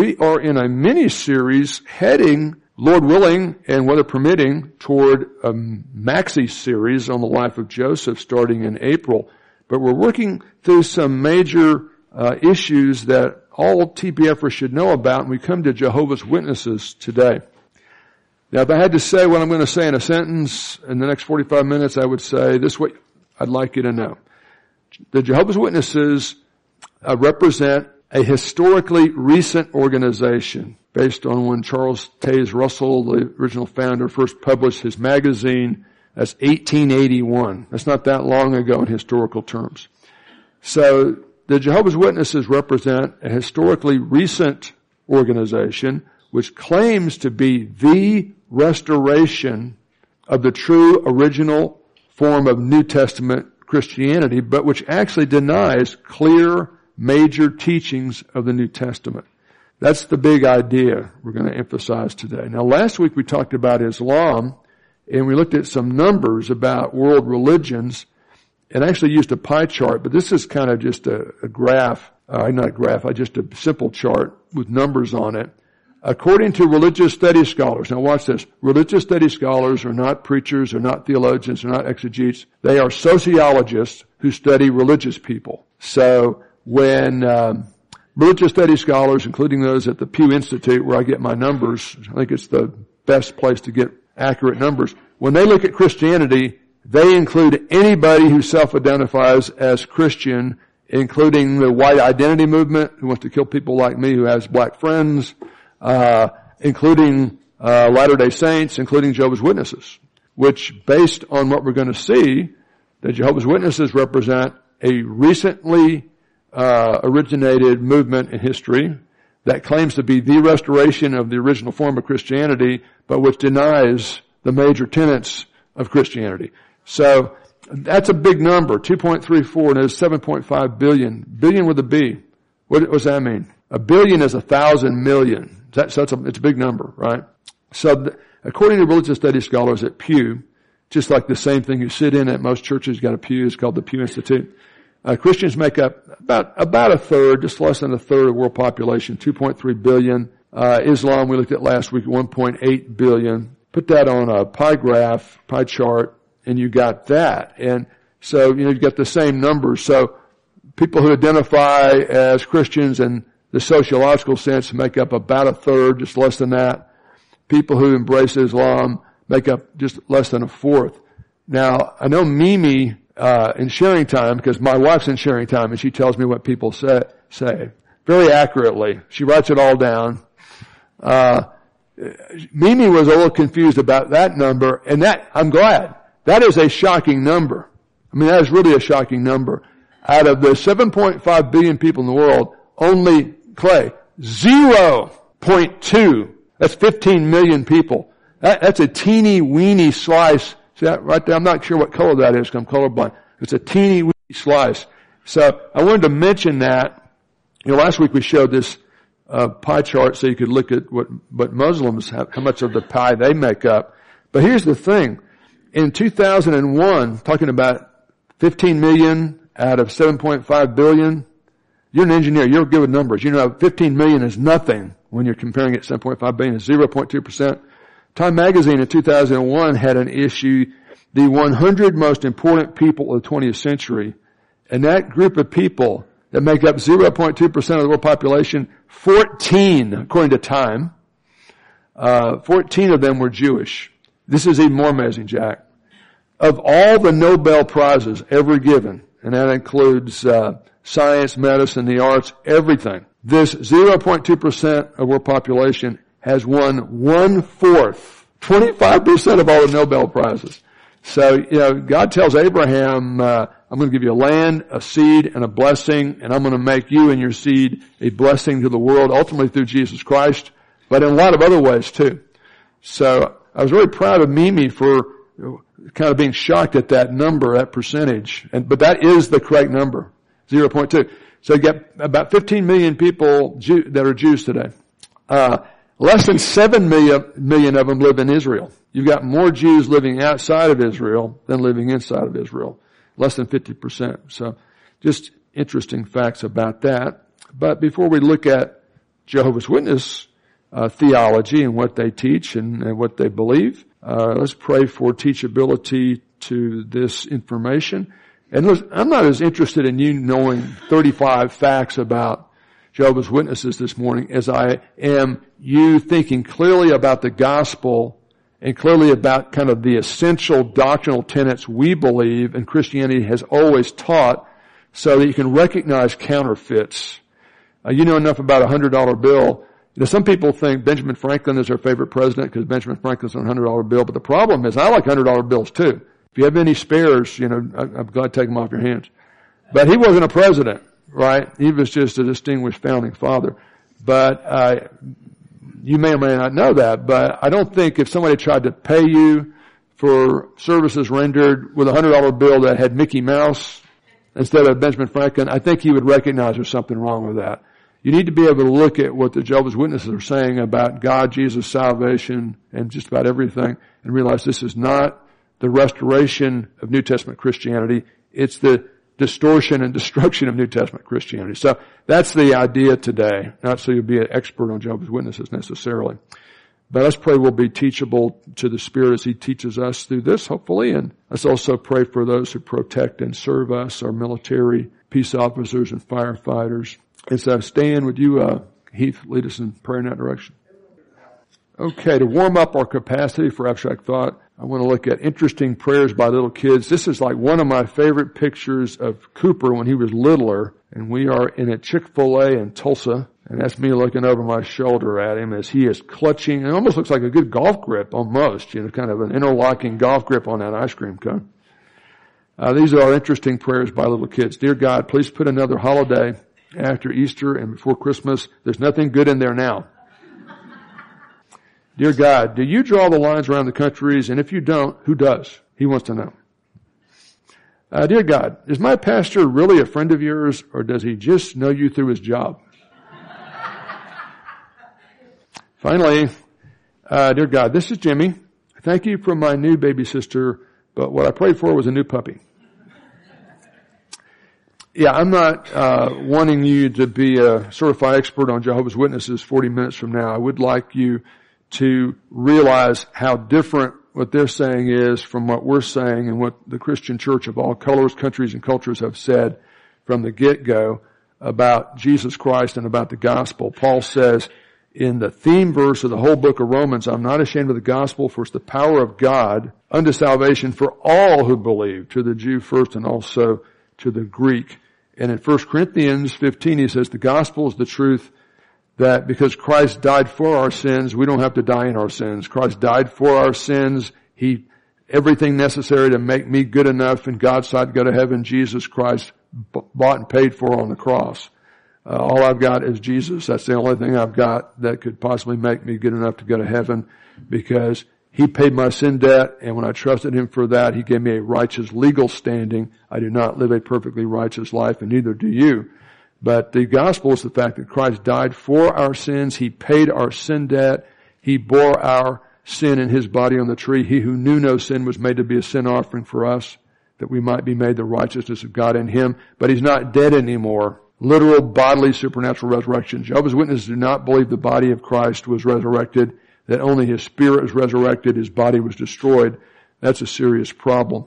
we are in a mini series heading, Lord willing and weather permitting, toward a maxi series on the life of Joseph starting in April. But we're working through some major uh, issues that all TPFers should know about, and we come to Jehovah's Witnesses today. Now, if I had to say what I'm going to say in a sentence in the next 45 minutes, I would say this way, I'd like you to know. The Jehovah's Witnesses uh, represent a historically recent organization based on when Charles Taze Russell, the original founder, first published his magazine. That's 1881. That's not that long ago in historical terms. So the Jehovah's Witnesses represent a historically recent organization which claims to be the restoration of the true original form of New Testament Christianity, but which actually denies clear major teachings of the New Testament. That's the big idea we're going to emphasize today. Now last week we talked about Islam and we looked at some numbers about world religions and actually used a pie chart, but this is kind of just a, a graph, uh, not a graph, I just a simple chart with numbers on it. According to religious study scholars, now watch this, religious study scholars are not preachers, are not theologians, are not exegetes. They are sociologists who study religious people. So when um, religious study scholars, including those at the Pew Institute where I get my numbers, I think it's the best place to get accurate numbers. When they look at Christianity, they include anybody who self-identifies as Christian, including the white identity movement, who wants to kill people like me, who has black friends, uh, including uh, Latter-day Saints, including Jehovah's Witnesses, which, based on what we're going to see, the Jehovah's Witnesses represent a recently uh, originated movement in history that claims to be the restoration of the original form of Christianity, but which denies the major tenets of Christianity. So that's a big number, 2.34, and it's 7.5 billion. Billion with a B. What, does that mean? A billion is a thousand million. That's, that's a, it's a big number, right? So the, according to religious studies scholars at Pew, just like the same thing you sit in at most churches, got a pew, it's called the Pew Institute. Uh, Christians make up about about a third, just less than a third of world population, 2.3 billion. Uh, Islam we looked at last week, 1.8 billion. Put that on a pie graph, pie chart, and you got that. And so you know you got the same numbers. So people who identify as Christians in the sociological sense make up about a third, just less than that. People who embrace Islam make up just less than a fourth. Now I know Mimi uh, in sharing time because my wife's in sharing time and she tells me what people say, say very accurately. She writes it all down. Uh, Mimi was a little confused about that number and that, I'm glad. That is a shocking number. I mean, that is really a shocking number. Out of the 7.5 billion people in the world, only, Clay, 0.2, that's 15 million people. That, that's a teeny weeny slice See that right there? I'm not sure what color that is because I'm colorblind. It's a teeny weeny slice. So I wanted to mention that. You know, last week we showed this uh, pie chart so you could look at what, what Muslims have, how much of the pie they make up. But here's the thing. In 2001, talking about 15 million out of 7.5 billion, you're an engineer. You're good with numbers. You know 15 million is nothing when you're comparing it 7.5 billion is 0.2%. Time magazine in 2001 had an issue, the 100 most important people of the 20th century. And that group of people that make up 0.2% of the world population, 14, according to Time, uh, 14 of them were Jewish. This is even more amazing, Jack. Of all the Nobel Prizes ever given, and that includes uh, science, medicine, the arts, everything, this 0.2% of world population has won one fourth, 25% of all the Nobel Prizes. So, you know, God tells Abraham, uh, I'm going to give you a land, a seed, and a blessing, and I'm going to make you and your seed a blessing to the world, ultimately through Jesus Christ, but in a lot of other ways too. So, I was really proud of Mimi for kind of being shocked at that number, that percentage. And, but that is the correct number, 0.2. So you get about 15 million people Jew, that are Jews today. Uh, Less than 7 million, million of them live in Israel. You've got more Jews living outside of Israel than living inside of Israel. Less than 50%. So just interesting facts about that. But before we look at Jehovah's Witness uh, theology and what they teach and, and what they believe. Uh, let's pray for teachability to this information. And listen, I'm not as interested in you knowing 35 facts about Jehovah's Witnesses this morning as I am you thinking clearly about the gospel and clearly about kind of the essential doctrinal tenets we believe and Christianity has always taught so that you can recognize counterfeits. Uh, you know enough about a hundred dollar bill. You know, some people think Benjamin Franklin is their favorite president because Benjamin Franklin's on a hundred dollar bill, but the problem is I like hundred dollar bills too. If you have any spares, you know, I, I'm glad to take them off your hands. But he wasn't a president, right? He was just a distinguished founding father. But uh, you may or may not know that, but I don't think if somebody tried to pay you for services rendered with a hundred dollar bill that had Mickey Mouse instead of Benjamin Franklin, I think he would recognize there's something wrong with that. You need to be able to look at what the Jehovah's Witnesses are saying about God, Jesus, salvation, and just about everything and realize this is not the restoration of New Testament Christianity. It's the distortion and destruction of New Testament Christianity. So that's the idea today. Not so you'll be an expert on Jehovah's Witnesses necessarily. But let's pray we'll be teachable to the Spirit as He teaches us through this, hopefully. And let's also pray for those who protect and serve us, our military, peace officers, and firefighters. As I stand, would you, uh, Heath, lead us in prayer in that direction? Okay, to warm up our capacity for abstract thought, I want to look at interesting prayers by little kids. This is like one of my favorite pictures of Cooper when he was littler. And we are in a Chick-fil-A in Tulsa. And that's me looking over my shoulder at him as he is clutching. It almost looks like a good golf grip almost, you know, kind of an interlocking golf grip on that ice cream cone. Uh, these are interesting prayers by little kids. Dear God, please put another holiday after Easter and before Christmas. There's nothing good in there now. Dear God, do you draw the lines around the countries? And if you don't, who does? He wants to know. Uh, dear God, is my pastor really a friend of yours or does he just know you through his job? Finally, uh, dear God, this is Jimmy. Thank you for my new baby sister, but what I prayed for was a new puppy. Yeah, I'm not uh, wanting you to be a certified expert on Jehovah's Witnesses 40 minutes from now. I would like you to realize how different what they're saying is from what we're saying and what the Christian church of all colors, countries, and cultures have said from the get-go about Jesus Christ and about the gospel. Paul says in the theme verse of the whole book of Romans, I'm not ashamed of the gospel for it's the power of God unto salvation for all who believe, to the Jew first and also to the Greek. And in 1 Corinthians 15 he says the gospel is the truth that because Christ died for our sins, we don't have to die in our sins. Christ died for our sins. He, everything necessary to make me good enough in God's sight to go to heaven, Jesus Christ bought and paid for on the cross. Uh, all I've got is Jesus. That's the only thing I've got that could possibly make me good enough to go to heaven because He paid my sin debt and when I trusted Him for that, He gave me a righteous legal standing. I do not live a perfectly righteous life and neither do you. But the gospel is the fact that Christ died for our sins. He paid our sin debt. He bore our sin in his body on the tree. He who knew no sin was made to be a sin offering for us that we might be made the righteousness of God in him. But he's not dead anymore. Literal bodily supernatural resurrection. Jehovah's Witnesses do not believe the body of Christ was resurrected, that only his spirit was resurrected, his body was destroyed. That's a serious problem.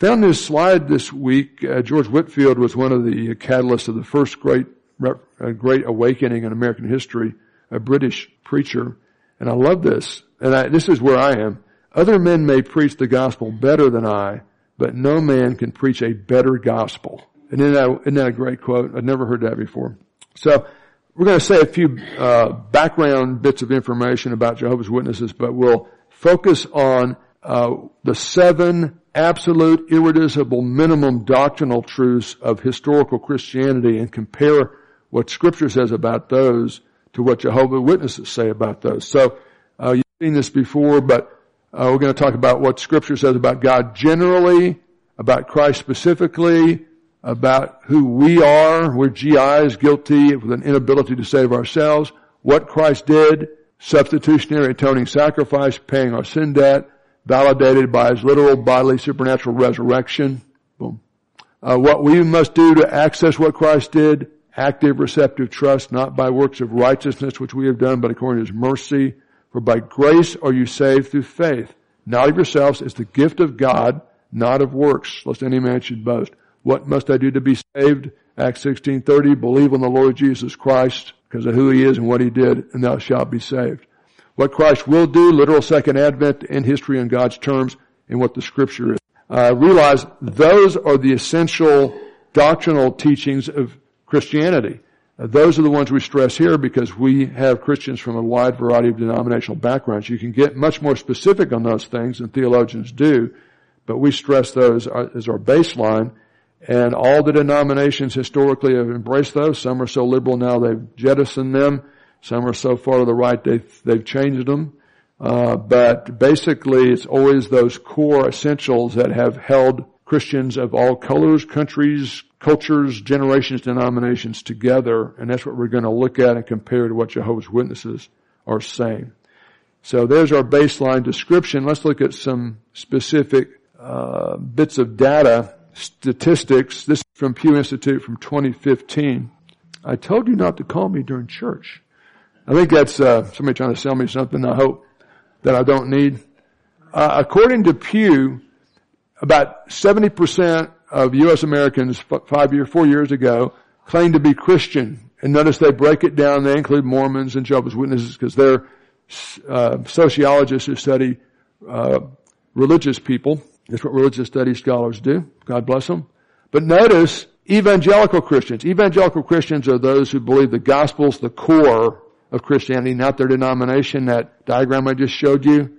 Found this slide this week. Uh, George Whitefield was one of the catalysts of the first great, uh, great awakening in American history, a British preacher. And I love this. And I, this is where I am. Other men may preach the gospel better than I, but no man can preach a better gospel. And isn't that, isn't that a great quote? I'd never heard that before. So we're going to say a few uh, background bits of information about Jehovah's Witnesses, but we'll focus on uh, the seven absolute, irreducible, minimum doctrinal truths of historical Christianity and compare what Scripture says about those to what Jehovah Witnesses say about those. So uh, you've seen this before, but uh, we're going to talk about what Scripture says about God generally, about Christ specifically, about who we are. We're GIs, guilty with an inability to save ourselves. What Christ did, substitutionary atoning sacrifice, paying our sin debt, validated by his literal bodily supernatural resurrection. Boom. Uh, what we must do to access what Christ did, active receptive trust, not by works of righteousness which we have done, but according to his mercy. For by grace are you saved through faith, not of yourselves, it's the gift of God, not of works, lest any man should boast. What must I do to be saved? Acts 16:30, believe on the Lord Jesus Christ because of who he is and what he did, and thou shalt be saved. What Christ will do, literal second advent in history in God's terms, and what the scripture is. Uh, realize those are the essential doctrinal teachings of Christianity. Uh, those are the ones we stress here because we have Christians from a wide variety of denominational backgrounds. You can get much more specific on those things than theologians do, but we stress those as our baseline. And all the denominations historically have embraced those. Some are so liberal now they've jettisoned them. Some are so far to the right they've, they've changed them. Uh, but basically it's always those core essentials that have held Christians of all colors, countries, cultures, generations, denominations together, and that's what we're going to look at and compare to what Jehovah's Witnesses are saying. So there's our baseline description. Let's look at some specific uh, bits of data, statistics. This is from Pew Institute from 2015. I told you not to call me during church. I think that's uh, somebody trying to sell me something. I hope that I don't need. Uh, according to Pew, about 70% of U.S. Americans five years, four years ago claimed to be Christian. And notice they break it down. They include Mormons and Jehovah's Witnesses because they're uh, sociologists who study uh, religious people. That's what religious studies scholars do. God bless them. But notice evangelical Christians. Evangelical Christians are those who believe the gospel's the core of Christianity, not their denomination. That diagram I just showed you,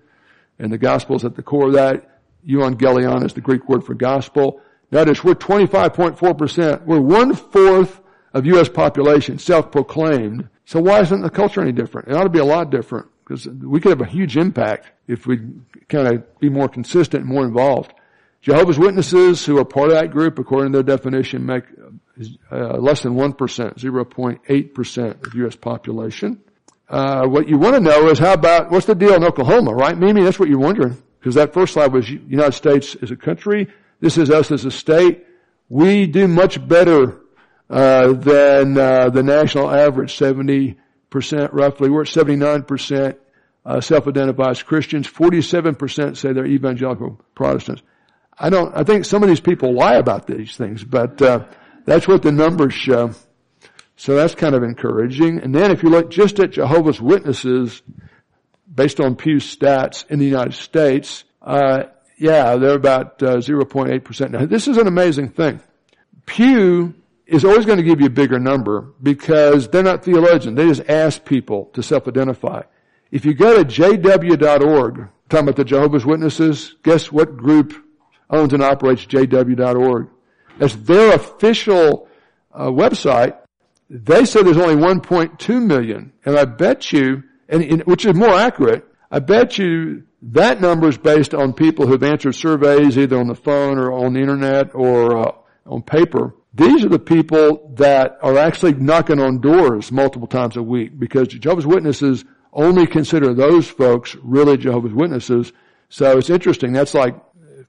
and the gospel's at the core of that. Euangelion is the Greek word for gospel. Notice we're 25.4%. We're one fourth of U.S. population, self-proclaimed. So why isn't the culture any different? It ought to be a lot different because we could have a huge impact if we kind of be more consistent and more involved. Jehovah's Witnesses, who are part of that group, according to their definition, make uh, less than 1%, 0.8% of U.S. population. Uh, what you want to know is how about, what's the deal in Oklahoma, right? Mimi, that's what you're wondering. Because that first slide was United States as a country. This is us as a state. We do much better uh, than uh, the national average, 70% roughly. We're at 79% uh, self-identified as Christians. 47% say they're evangelical Protestants. I don't, I think some of these people lie about these things, but uh, that's what the numbers show. So that's kind of encouraging. And then if you look just at Jehovah's Witnesses, based on Pew stats in the United States, uh, yeah, they're about uh, 0.8%. Now, this is an amazing thing. Pew is always going to give you a bigger number because they're not theologians. They just ask people to self-identify. If you go to jw.org, talking about the Jehovah's Witnesses, guess what group owns and operates jw.org? That's their official uh, website. They say there's only 1.2 million, and I bet you, and, which is more accurate, I bet you that number is based on people who've answered surveys either on the phone or on the internet or uh, on paper. These are the people that are actually knocking on doors multiple times a week because Jehovah's Witnesses only consider those folks really Jehovah's Witnesses. So it's interesting. That's like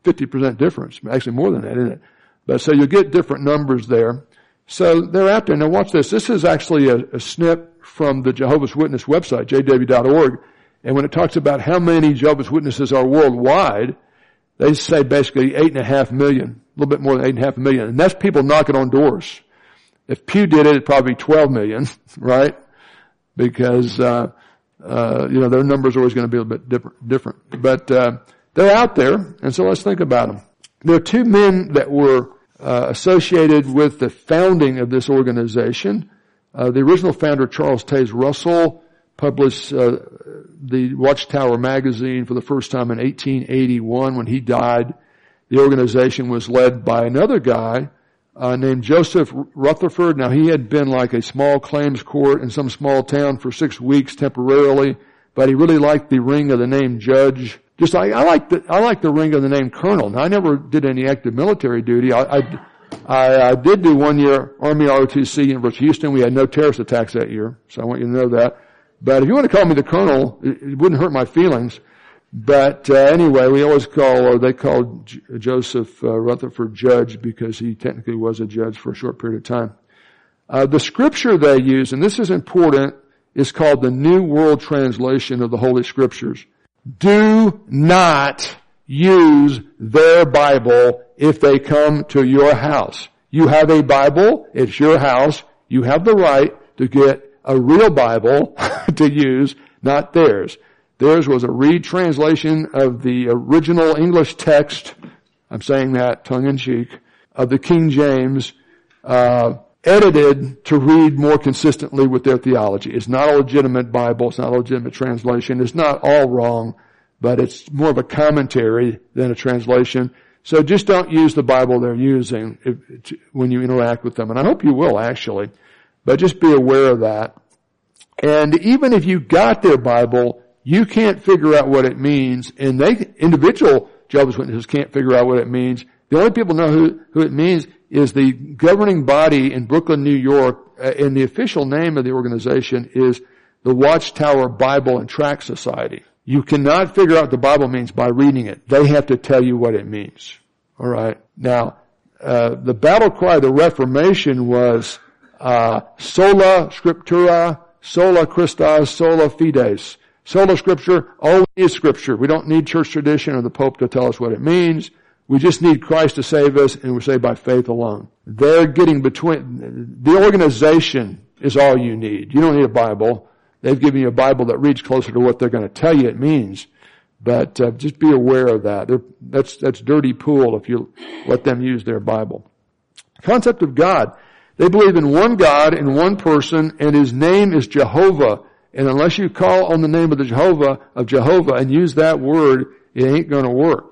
50% difference. Actually more than that, isn't it? But so you get different numbers there. So they're out there. Now watch this. This is actually a, a snip from the Jehovah's Witness website, jw.org. And when it talks about how many Jehovah's Witnesses are worldwide, they say basically eight and a half million, a little bit more than eight and a half million. And that's people knocking on doors. If Pew did it, it'd probably be 12 million, right? Because, uh, uh, you know, their numbers are always going to be a little bit different, different. But, uh, they're out there, and so let's think about them. There are two men that were, uh, associated with the founding of this organization. Uh, the original founder, Charles Taze Russell, published uh, the Watchtower magazine for the first time in 1881 when he died. The organization was led by another guy uh, named Joseph Rutherford. Now he had been like a small claims court in some small town for six weeks temporarily, but he really liked the ring of the name judge. Just like I like the I like the ring of the name colonel. Now I never did any active military duty. I, I I, I, did do one year Army ROTC University of Houston. We had no terrorist attacks that year, so I want you to know that. But if you want to call me the colonel, it, it wouldn't hurt my feelings. But uh, anyway, we always call, or they called J- Joseph uh, Rutherford judge because he technically was a judge for a short period of time. Uh, the scripture they use, and this is important, is called the New World Translation of the Holy Scriptures. Do not use their Bible if they come to your house. You have a Bible, it's your house, you have the right to get a real Bible to use, not theirs. Theirs was a retranslation of the original English text, I'm saying that tongue in cheek, of the King James, uh, edited to read more consistently with their theology. It's not a legitimate Bible. It's not a legitimate translation. It's not all wrong, but it's more of a commentary than a translation. So just don't use the Bible they're using when you interact with them. And I hope you will actually, but just be aware of that. And even if you got their Bible, you can't figure out what it means and they, individual Jehovah's Witnesses can't figure out what it means. The only people know who, who it means is the governing body in Brooklyn, New York, uh, and the official name of the organization is the Watchtower Bible and Tract Society. You cannot figure out what the Bible means by reading it. They have to tell you what it means. Alright? Now, uh, the battle cry of the Reformation was, uh, sola scriptura, sola Christus, sola fides. Sola scripture, only scripture. We don't need church tradition or the Pope to tell us what it means. We just need Christ to save us and we're saved by faith alone. They're getting between, the organization is all you need. You don't need a Bible. They've given you a Bible that reads closer to what they're going to tell you it means. But uh, just be aware of that. They're, that's, that's dirty pool if you let them use their Bible. Concept of God. They believe in one God in one person and his name is Jehovah. And unless you call on the name of the Jehovah, of Jehovah and use that word, it ain't gonna work.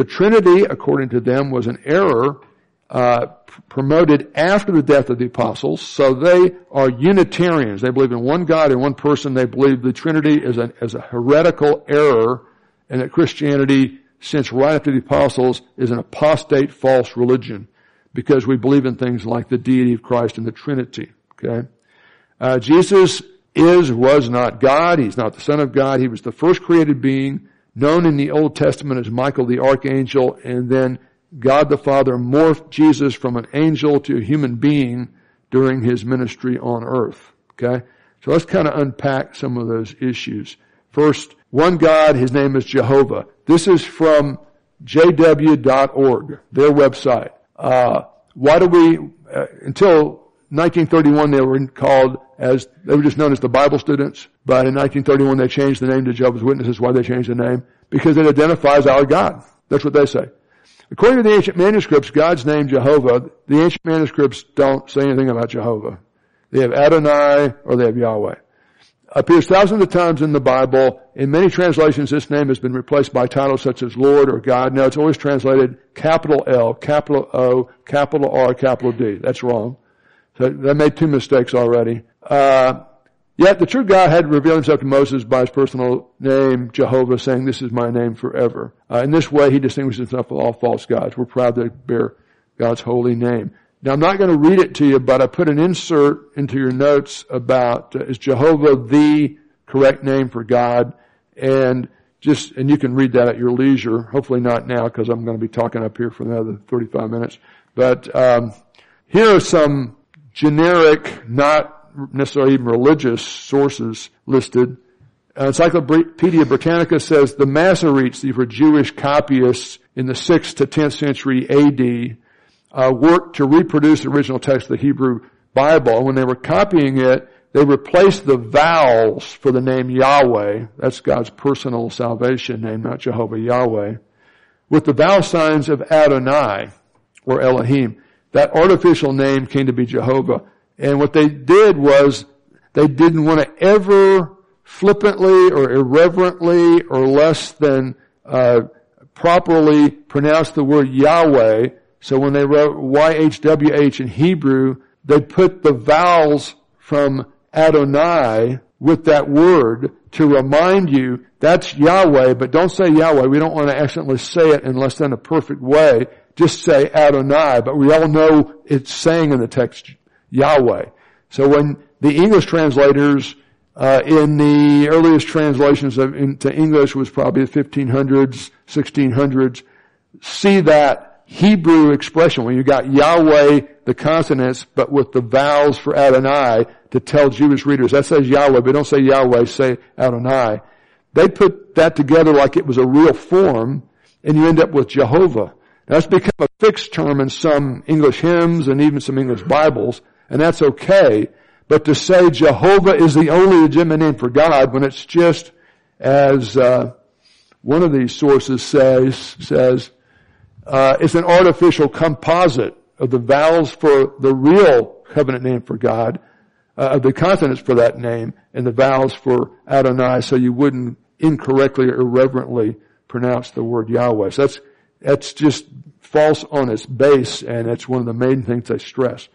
The Trinity, according to them, was an error uh, promoted after the death of the apostles. So they are Unitarians. They believe in one God and one person. They believe the Trinity is, an, is a heretical error, and that Christianity, since right after the apostles, is an apostate false religion because we believe in things like the deity of Christ and the Trinity. Okay, uh, Jesus is was not God. He's not the Son of God. He was the first created being known in the Old Testament as Michael the Archangel, and then God the Father morphed Jesus from an angel to a human being during his ministry on earth. Okay? So let's kind of unpack some of those issues. First, one God, his name is Jehovah. This is from jw.org, their website. Uh, why do we, uh, until 1931 they were called as, they were just known as the Bible students, but in 1931 they changed the name to Jehovah's Witnesses. Why they changed the name? Because it identifies our God. That's what they say. According to the ancient manuscripts, God's name Jehovah, the ancient manuscripts don't say anything about Jehovah. They have Adonai or they have Yahweh. Appears thousands of times in the Bible. In many translations, this name has been replaced by titles such as Lord or God. Now it's always translated capital L, capital O, capital R, capital D. That's wrong. So they made two mistakes already. Uh, yet the true God had revealed himself to Moses by his personal name, Jehovah, saying, this is my name forever. Uh, in this way, he distinguishes himself from all false gods. We're proud to bear God's holy name. Now I'm not going to read it to you, but I put an insert into your notes about, uh, is Jehovah the correct name for God? And just, and you can read that at your leisure. Hopefully not now because I'm going to be talking up here for another 35 minutes. But, um, here are some generic, not necessarily even religious sources listed. Uh, Encyclopedia Britannica says the Masoretes, these were Jewish copyists in the 6th to 10th century AD, uh, worked to reproduce the original text of the Hebrew Bible. When they were copying it, they replaced the vowels for the name Yahweh, that's God's personal salvation name, not Jehovah Yahweh, with the vowel signs of Adonai, or Elohim that artificial name came to be Jehovah. And what they did was they didn't want to ever flippantly or irreverently or less than uh, properly pronounce the word Yahweh. So when they wrote YHWH in Hebrew, they put the vowels from Adonai with that word to remind you that's Yahweh, but don't say Yahweh. We don't want to accidentally say it in a perfect way just say Adonai, but we all know it's saying in the text Yahweh. So when the English translators uh, in the earliest translations of, into English was probably the 1500s, 1600s, see that Hebrew expression when you got Yahweh, the consonants, but with the vowels for Adonai to tell Jewish readers. That says Yahweh, but don't say Yahweh, say Adonai. They put that together like it was a real form, and you end up with Jehovah. That's become a fixed term in some English hymns and even some English Bibles, and that's okay. But to say Jehovah is the only legitimate name for God when it's just as uh, one of these sources says says uh, it's an artificial composite of the vowels for the real covenant name for God, uh, of the consonants for that name, and the vowels for Adonai, so you wouldn't incorrectly or irreverently pronounce the word Yahweh. So that's that's just false on its base, and that's one of the main things they stress.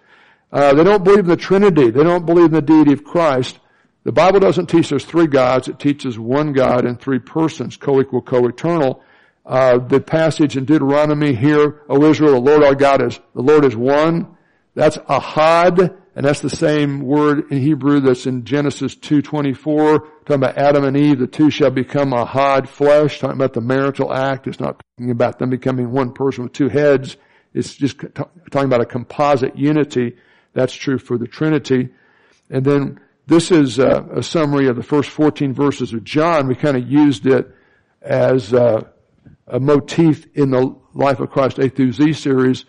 Uh, they don't believe in the Trinity. They don't believe in the deity of Christ. The Bible doesn't teach there's three gods. It teaches one God in three persons, co-equal, co-eternal. Uh, the passage in Deuteronomy here, O Israel, the Lord our God is, the Lord is one. That's ahad, and that's the same word in Hebrew that's in Genesis 2.24, talking about Adam and Eve, the two shall become ahad flesh, talking about the marital act. It's not talking about them becoming one person with two heads. It's just t- talking about a composite unity. That's true for the Trinity. And then this is a, a summary of the first 14 verses of John. We kind of used it as a, a, motif in the Life of Christ A through Z series.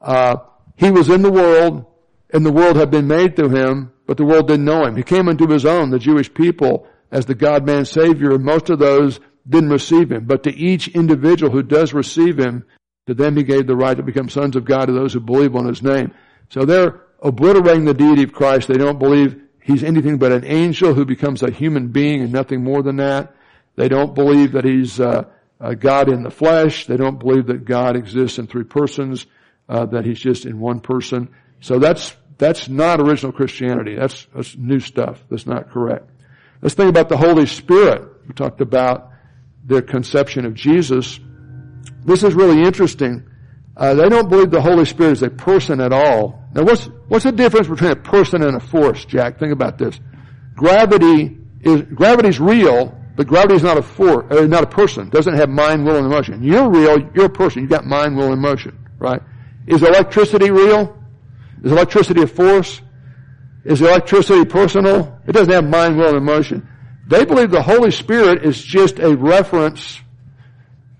Uh, he was in the world, and the world had been made through him, but the world didn't know him. He came into his own, the Jewish people, as the God-man Savior, and most of those didn't receive him. But to each individual who does receive him, to them he gave the right to become sons of God to those who believe on his name. So they're obliterating the deity of Christ. They don't believe he's anything but an angel who becomes a human being and nothing more than that. They don't believe that he's uh, God in the flesh. They don't believe that God exists in three persons, uh, that he's just in one person. So that's that's not original Christianity. That's, that's new stuff. That's not correct. Let's think about the Holy Spirit. We talked about their conception of Jesus. This is really interesting. Uh, they don't believe the Holy Spirit is a person at all. Now, what's what's the difference between a person and a force, Jack? Think about this. Gravity is gravity's real, but gravity is not a force, uh, not a person. Doesn't have mind, will, and emotion. You're real. You're a person. You've got mind, will, and emotion, right? Is electricity real? Is electricity a force? Is electricity personal? It doesn't have mind, will, and emotion. They believe the Holy Spirit is just a reference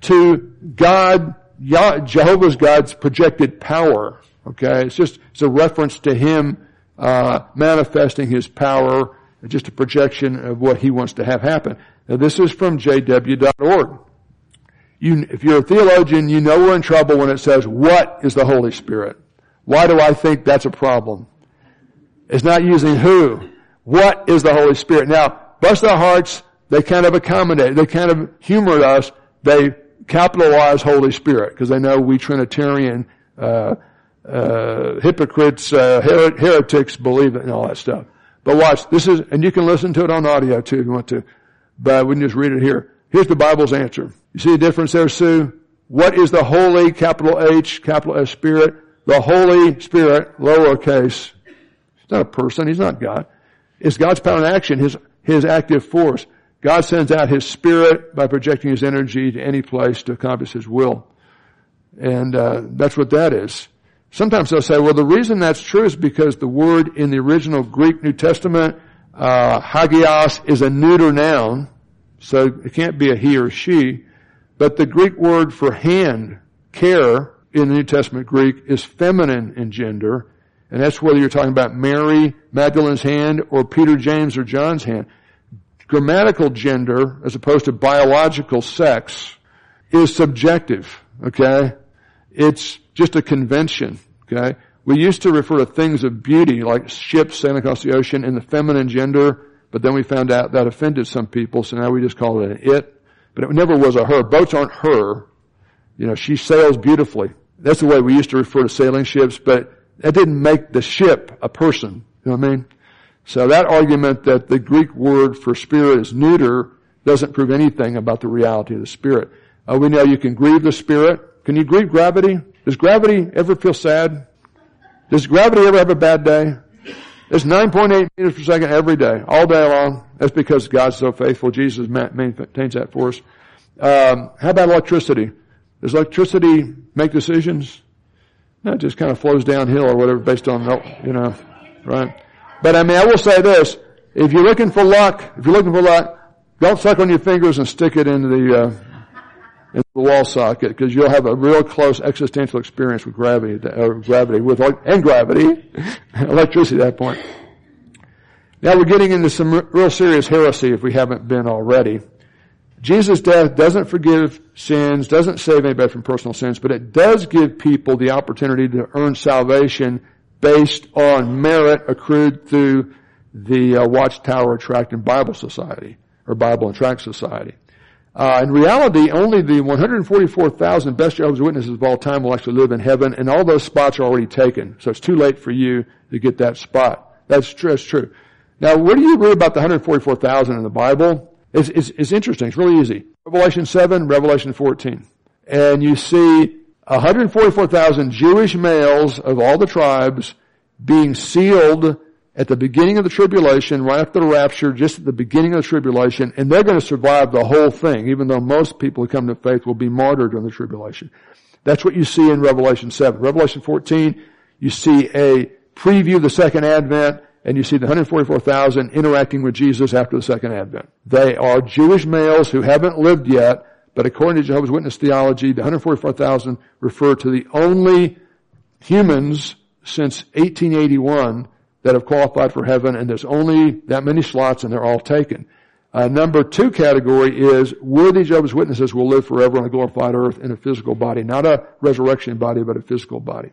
to God Jehovah's God's projected power. Okay, it's just it's a reference to Him uh, manifesting His power, just a projection of what He wants to have happen. Now, this is from jw.org. You, if you're a theologian, you know we're in trouble when it says, "What is the Holy Spirit?" Why do I think that's a problem? It's not using who. What is the Holy Spirit? Now, bless their hearts, they kind of accommodate, they kind of humor us. They capitalize Holy Spirit because they know we Trinitarian uh, uh, hypocrites, uh, her- heretics believe it and all that stuff. But watch, this is, and you can listen to it on audio too if you want to, but we can just read it here. Here's the Bible's answer. You see the difference there, Sue? What is the Holy, capital H, capital S Spirit? The Holy Spirit, lowercase. He's not a person, he's not God. It's God's power in action, his, his active force. God sends out His Spirit by projecting His energy to any place to accomplish His will. And uh, that's what that is. Sometimes they'll say, well, the reason that's true is because the word in the original Greek New Testament, uh, hagios, is a neuter noun, so it can't be a he or she. But the Greek word for hand, care, in the New Testament Greek is feminine in gender, and that's whether you're talking about Mary Magdalene's hand or Peter, James, or John's hand grammatical gender, as opposed to biological sex, is subjective, okay? It's just a convention, okay? We used to refer to things of beauty, like ships sailing across the ocean, in the feminine gender, but then we found out that offended some people, so now we just call it an it. But it never was a her. Boats aren't her. You know, she sails beautifully. That's the way we used to refer to sailing ships, but that didn't make the ship a person. You know what I mean? So that argument that the Greek word for spirit is neuter doesn't prove anything about the reality of the spirit. Uh, we know you can grieve the spirit. Can you grieve gravity? Does gravity ever feel sad? Does gravity ever have a bad day? It's 9.8 meters per second every day, all day long. That's because God's so faithful. Jesus maintains that for us. Um, how about electricity? Does electricity make decisions? No, it just kind of flows downhill or whatever based on, you know, right? But I mean, I will say this. If you're looking for luck, if you're looking for luck, don't suck on your fingers and stick it into the, uh, into the wall socket because you'll have a real close existential experience with gravity, or gravity with, and gravity, electricity at that point. Now we're getting into some real serious heresy if we haven't been already. Jesus' death doesn't forgive sins, doesn't save anybody from personal sins, but it does give people the opportunity to earn salvation based on merit accrued through the uh, Watchtower Tract and Bible Society, or Bible and Tract Society. Uh, in reality, only the 144,000 best Jehovah's Witnesses of all time will actually live in heaven, and all those spots are already taken. So it's too late for you to get that spot. That's true. That's true. Now, where do you read about the 144,000 in the Bible? It's, it's, it's interesting. It's really easy. Revelation 7, Revelation 14. And you see 144,000 Jewish males of all the tribes being sealed at the beginning of the tribulation, right after the rapture, just at the beginning of the tribulation, and they're going to survive the whole thing, even though most people who come to faith will be martyred during the tribulation. That's what you see in Revelation 7. Revelation 14, you see a preview of the second advent, and you see the 144,000 interacting with Jesus after the second advent. They are Jewish males who haven't lived yet, but according to Jehovah's Witness theology, the 144,000 refer to the only humans since 1881 that have qualified for heaven, and there's only that many slots, and they're all taken. Uh, number two category is worthy Jehovah's Witnesses will live forever on a glorified earth in a physical body, not a resurrection body, but a physical body.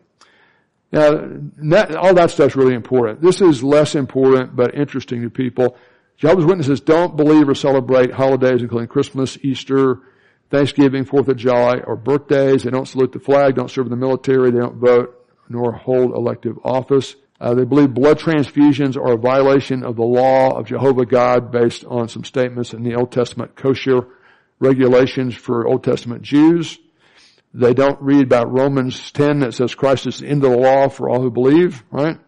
Now, that, all that stuff's really important. This is less important, but interesting to people. Jehovah's Witnesses don't believe or celebrate holidays, including Christmas, Easter, Thanksgiving, Fourth of July, or birthdays. They don't salute the flag, don't serve in the military, they don't vote, nor hold elective office. Uh, they believe blood transfusions are a violation of the law of Jehovah God based on some statements in the Old Testament kosher regulations for Old Testament Jews. They don't read about Romans 10 that says Christ is the end of the law for all who believe, right?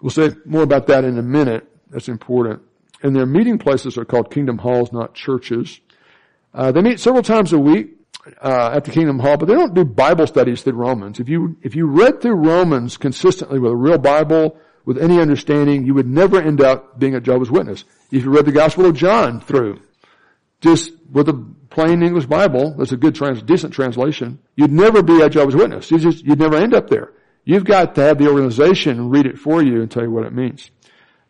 We'll say more about that in a minute. That's important. And their meeting places are called kingdom halls, not churches. Uh, they meet several times a week uh, at the Kingdom Hall, but they don't do Bible studies through Romans. If you if you read through Romans consistently with a real Bible, with any understanding, you would never end up being a Jehovah's Witness. If you read the Gospel of John through, just with a plain English Bible, that's a good, trans, decent translation, you'd never be a Jehovah's Witness. You just, you'd never end up there. You've got to have the organization read it for you and tell you what it means.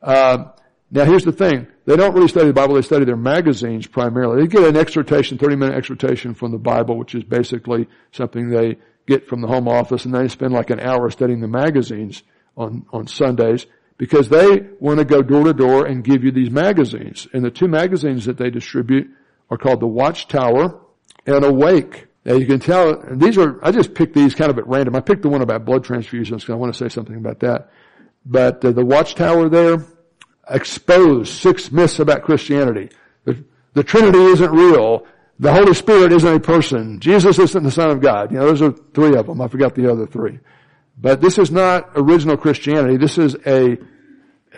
Uh, now here's the thing. They don't really study the Bible, they study their magazines primarily. They get an exhortation, 30 minute exhortation from the Bible, which is basically something they get from the home office, and they spend like an hour studying the magazines on, on Sundays because they want to go door to door and give you these magazines. And the two magazines that they distribute are called the Watchtower and Awake. Now you can tell, these are, I just picked these kind of at random. I picked the one about blood transfusions because I want to say something about that. But uh, the Watchtower there exposed six myths about Christianity. The, the Trinity isn't real. The Holy Spirit isn't a person. Jesus isn't the Son of God. You know, those are three of them. I forgot the other three. But this is not original Christianity. This is a,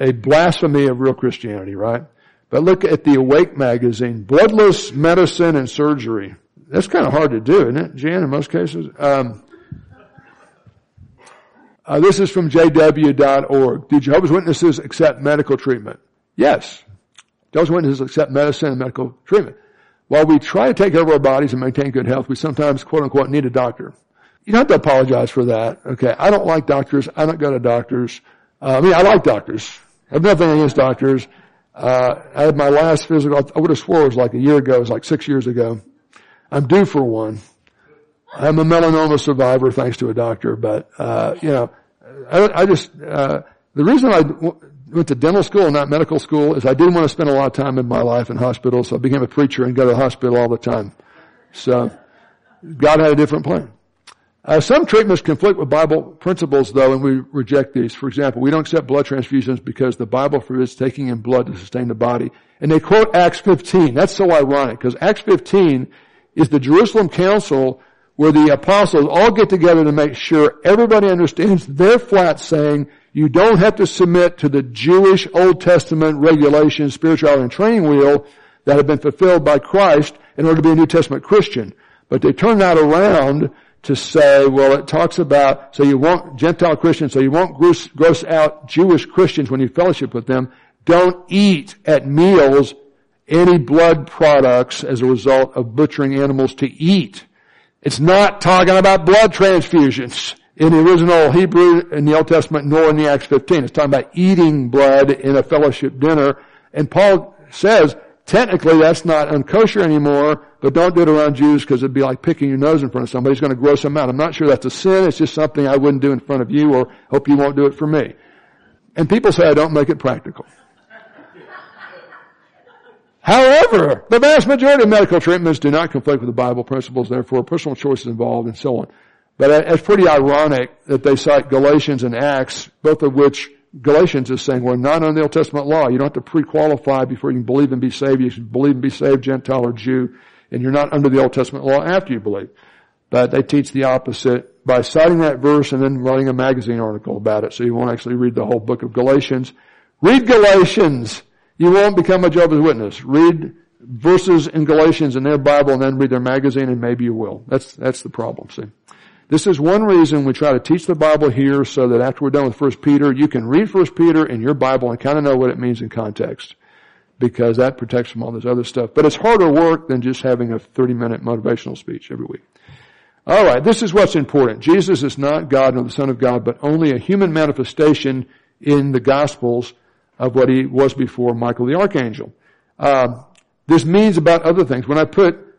a blasphemy of real Christianity, right? But look at the Awake magazine, bloodless medicine and surgery. That's kind of hard to do, isn't it, Jan, in most cases? Um, uh, this is from jw.org. Do Jehovah's Witnesses accept medical treatment? Yes. Jehovah's Witnesses accept medicine and medical treatment. While we try to take care of our bodies and maintain good health, we sometimes, quote unquote, need a doctor. You don't have to apologize for that. Okay. I don't like doctors. I don't go to doctors. Uh, I mean, I like doctors. I have nothing against doctors. Uh, I had my last physical, I would have swore it was like a year ago, it was like six years ago. I'm due for one. I'm a melanoma survivor thanks to a doctor, but, uh, you know, I, I just, uh, the reason I w- went to dental school and not medical school is I didn't want to spend a lot of time in my life in hospitals, so I became a preacher and go to the hospital all the time. So, God had a different plan. Uh, some treatments conflict with Bible principles, though, and we reject these. For example, we don't accept blood transfusions because the Bible forbids taking in blood to sustain the body. And they quote Acts 15. That's so ironic because Acts 15 is the Jerusalem Council where the apostles all get together to make sure everybody understands their flat saying you don't have to submit to the Jewish Old Testament regulations, spirituality and training wheel that have been fulfilled by Christ in order to be a New Testament Christian. But they turn that around to say, well, it talks about, so you won't, Gentile Christians, so you won't gross, gross out Jewish Christians when you fellowship with them. Don't eat at meals any blood products as a result of butchering animals to eat. It's not talking about blood transfusions in the original Hebrew in the Old Testament nor in the Acts 15. It's talking about eating blood in a fellowship dinner. And Paul says, technically that's not unkosher anymore, but don't do it around Jews because it'd be like picking your nose in front of somebody It's going to gross them out. I'm not sure that's a sin. It's just something I wouldn't do in front of you or hope you won't do it for me. And people say I don't make it practical. However, the vast majority of medical treatments do not conflict with the Bible principles, therefore personal choice is involved and so on. But it's pretty ironic that they cite Galatians and Acts, both of which Galatians is saying we're not under the Old Testament law. You don't have to pre-qualify before you can believe and be saved. You can believe and be saved, Gentile or Jew, and you're not under the Old Testament law after you believe. But they teach the opposite by citing that verse and then writing a magazine article about it. So you won't actually read the whole book of Galatians. Read Galatians you won't become a Jehovah's Witness. Read verses in Galatians in their Bible and then read their magazine and maybe you will. That's, that's the problem, see. This is one reason we try to teach the Bible here so that after we're done with 1 Peter, you can read 1 Peter in your Bible and kind of know what it means in context. Because that protects from all this other stuff. But it's harder work than just having a 30 minute motivational speech every week. Alright, this is what's important. Jesus is not God nor the Son of God, but only a human manifestation in the Gospels of what he was before Michael the Archangel. Uh, this means about other things. When I put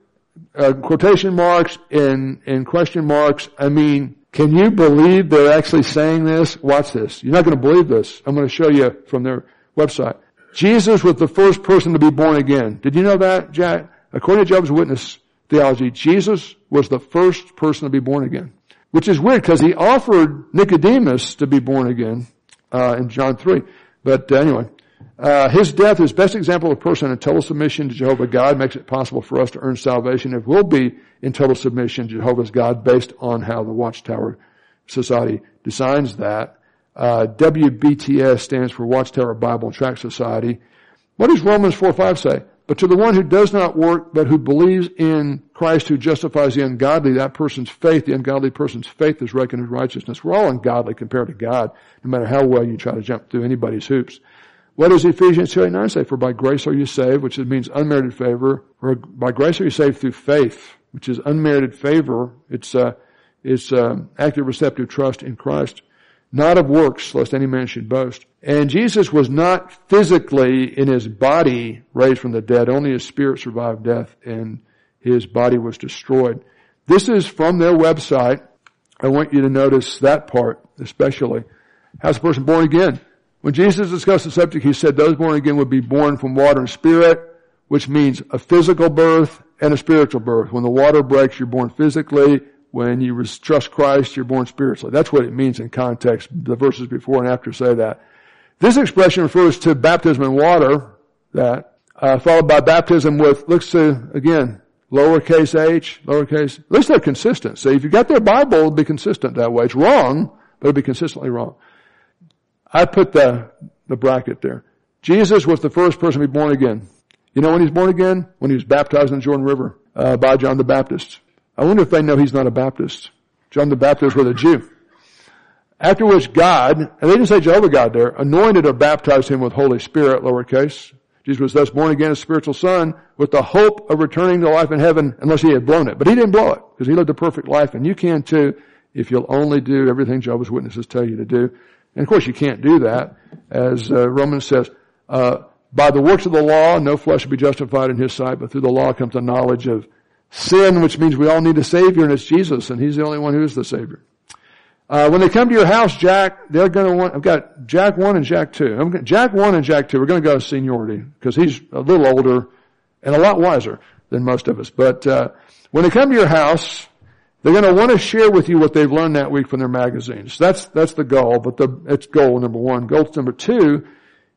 uh, quotation marks and, and question marks, I mean, can you believe they're actually saying this? Watch this. You're not going to believe this. I'm going to show you from their website. Jesus was the first person to be born again. Did you know that, Jack? According to Jehovah's Witness theology, Jesus was the first person to be born again. Which is weird because he offered Nicodemus to be born again uh, in John 3. But uh, anyway, uh, his death is best example of a person in total submission to Jehovah God makes it possible for us to earn salvation. It will be in total submission to Jehovah's God based on how the Watchtower Society designs that. Uh, WBTS stands for Watchtower Bible and Tract Society. What does Romans 4 5 say? But to the one who does not work, but who believes in Christ who justifies the ungodly, that person's faith, the ungodly person's faith is reckoned as righteousness. We're all ungodly compared to God, no matter how well you try to jump through anybody's hoops. What does Ephesians 2 8 9 say? For by grace are you saved, which means unmerited favor. For by grace are you saved through faith, which is unmerited favor. It's, uh, it's, uh, active receptive trust in Christ not of works, lest any man should boast. And Jesus was not physically in his body raised from the dead. Only his spirit survived death and his body was destroyed. This is from their website. I want you to notice that part especially. How's a person born again? When Jesus discussed the subject, he said those born again would be born from water and spirit, which means a physical birth and a spiritual birth. When the water breaks, you're born physically. When you trust Christ, you're born spiritually. That's what it means in context. The verses before and after say that. This expression refers to baptism in water, that, uh, followed by baptism with, let's see, again, lowercase h, lowercase, at least they're consistent. See, if you got their Bible, it'll be consistent that way. It's wrong, but it'll be consistently wrong. I put the, the bracket there. Jesus was the first person to be born again. You know when he's born again? When he was baptized in the Jordan River, uh, by John the Baptist. I wonder if they know he's not a Baptist. John the Baptist was a Jew. After which God, and they didn't say Jehovah God there, anointed or baptized him with Holy Spirit, lowercase. Jesus was thus born again as spiritual son with the hope of returning to life in heaven unless he had blown it. But he didn't blow it because he lived a perfect life and you can too if you'll only do everything Jehovah's Witnesses tell you to do. And of course you can't do that as uh, Romans says, uh, by the works of the law, no flesh will be justified in his sight, but through the law comes the knowledge of sin, which means we all need a Savior, and it's Jesus, and He's the only one who is the Savior. Uh, when they come to your house, Jack, they're going to want, I've got Jack 1 and Jack 2. I'm, Jack 1 and Jack 2, we're going to go seniority, because he's a little older and a lot wiser than most of us. But, uh, when they come to your house, they're going to want to share with you what they've learned that week from their magazines. That's, that's the goal, but the, it's goal number one. Goal number two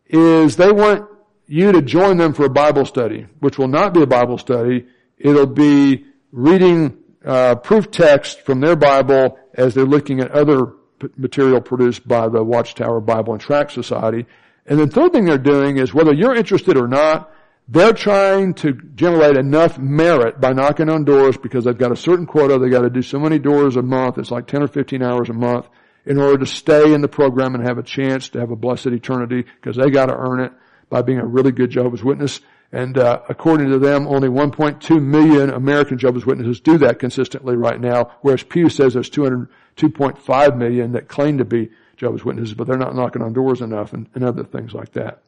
is they want you to join them for a Bible study, which will not be a Bible study. It'll be reading uh, proof text from their Bible as they're looking at other p- material produced by the Watchtower Bible and Tract Society. And the third thing they're doing is whether you're interested or not, They're trying to generate enough merit by knocking on doors because they've got a certain quota. They've got to do so many doors a month. It's like 10 or 15 hours a month in order to stay in the program and have a chance to have a blessed eternity because they got to earn it by being a really good Jehovah's Witness. And uh, according to them, only 1.2 million American Jehovah's Witnesses do that consistently right now, whereas Pew says there's 202.5 million that claim to be Jehovah's Witnesses, but they're not knocking on doors enough and, and other things like that.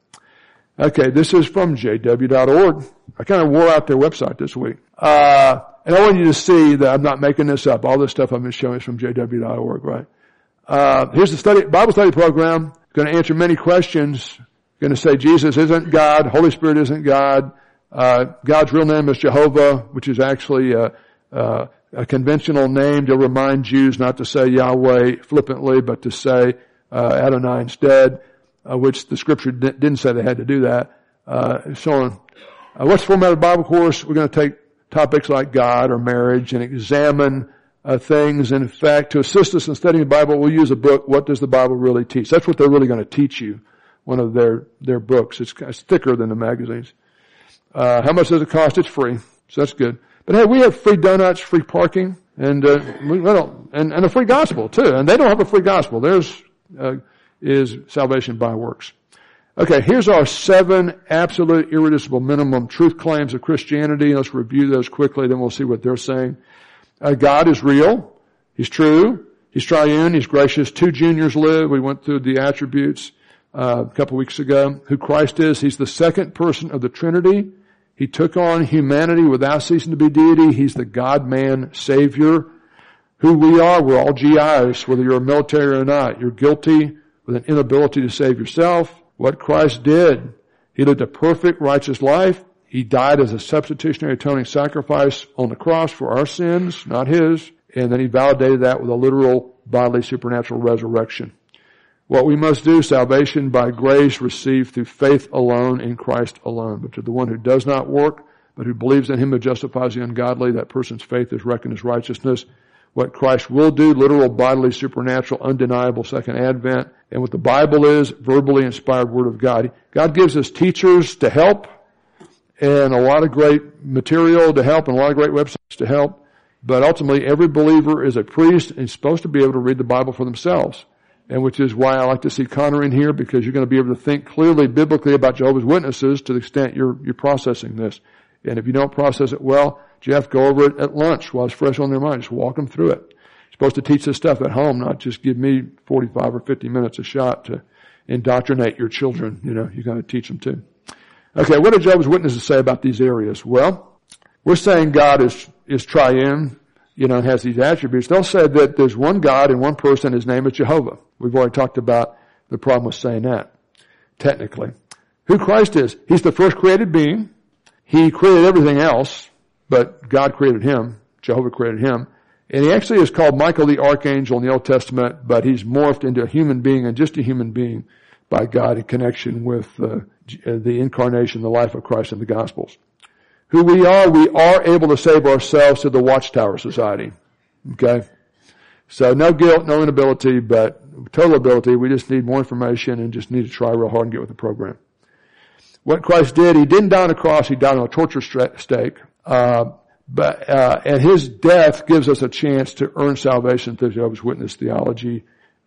Okay, this is from jw.org. I kind of wore out their website this week. Uh, and I want you to see that I'm not making this up. All this stuff I've been showing is from jw.org, right? Uh, here's the study, Bible study program. Going to answer many questions. Going to say Jesus isn't God. Holy Spirit isn't God. Uh, God's real name is Jehovah, which is actually a, a, a, conventional name to remind Jews not to say Yahweh flippantly, but to say uh, Adonai instead uh, which the scripture di- didn't say they had to do that. Uh, so on. Uh, what's the format of the Bible course? We're going to take topics like God or marriage and examine uh, things. In fact, to assist us in studying the Bible, we'll use a book. What does the Bible really teach? That's what they're really going to teach you. One of their their books. It's, it's thicker than the magazines. Uh, how much does it cost? It's free, so that's good. But hey, we have free donuts, free parking, and uh, we, well, and, and a free gospel too. And they don't have a free gospel. There's uh, is salvation by works. Okay, here's our seven absolute irreducible minimum truth claims of Christianity. Let's review those quickly, then we'll see what they're saying. Uh, God is real. He's true. He's triune. He's gracious. Two juniors live. We went through the attributes uh, a couple weeks ago. Who Christ is. He's the second person of the Trinity. He took on humanity without ceasing to be deity. He's the God-man Savior. Who we are, we're all GIs, whether you're a military or not. You're guilty with an inability to save yourself. What Christ did, He lived a perfect righteous life. He died as a substitutionary atoning sacrifice on the cross for our sins, not His. And then He validated that with a literal bodily supernatural resurrection. What we must do, salvation by grace received through faith alone in Christ alone. But to the one who does not work, but who believes in Him who justifies the ungodly, that person's faith is reckoned as righteousness what Christ will do, literal, bodily, supernatural, undeniable second advent, and what the Bible is, verbally inspired Word of God. God gives us teachers to help, and a lot of great material to help, and a lot of great websites to help, but ultimately every believer is a priest and supposed to be able to read the Bible for themselves. And which is why I like to see Connor in here, because you're going to be able to think clearly biblically about Jehovah's Witnesses to the extent you're, you're processing this. And if you don't process it well, Jeff, go over it at lunch while it's fresh on their mind. Just walk them through it. Supposed to teach this stuff at home, not just give me 45 or 50 minutes a shot to indoctrinate your children. You know, you got to teach them too. Okay, what do Jehovah's Witnesses say about these areas? Well, we're saying God is, is triune, you know, has these attributes. They'll say that there's one God and one person, his name is Jehovah. We've already talked about the problem with saying that, technically. Who Christ is. He's the first created being. He created everything else but God created him. Jehovah created him. And he actually is called Michael the Archangel in the Old Testament, but he's morphed into a human being and just a human being by God in connection with uh, the incarnation, the life of Christ in the Gospels. Who we are, we are able to save ourselves to the Watchtower Society. Okay? So no guilt, no inability, but total ability. We just need more information and just need to try real hard and get with the program. What Christ did, He didn't die on a cross, He died on a torture stake. Uh, but uh, and his death gives us a chance to earn salvation through Jehovah's Witness theology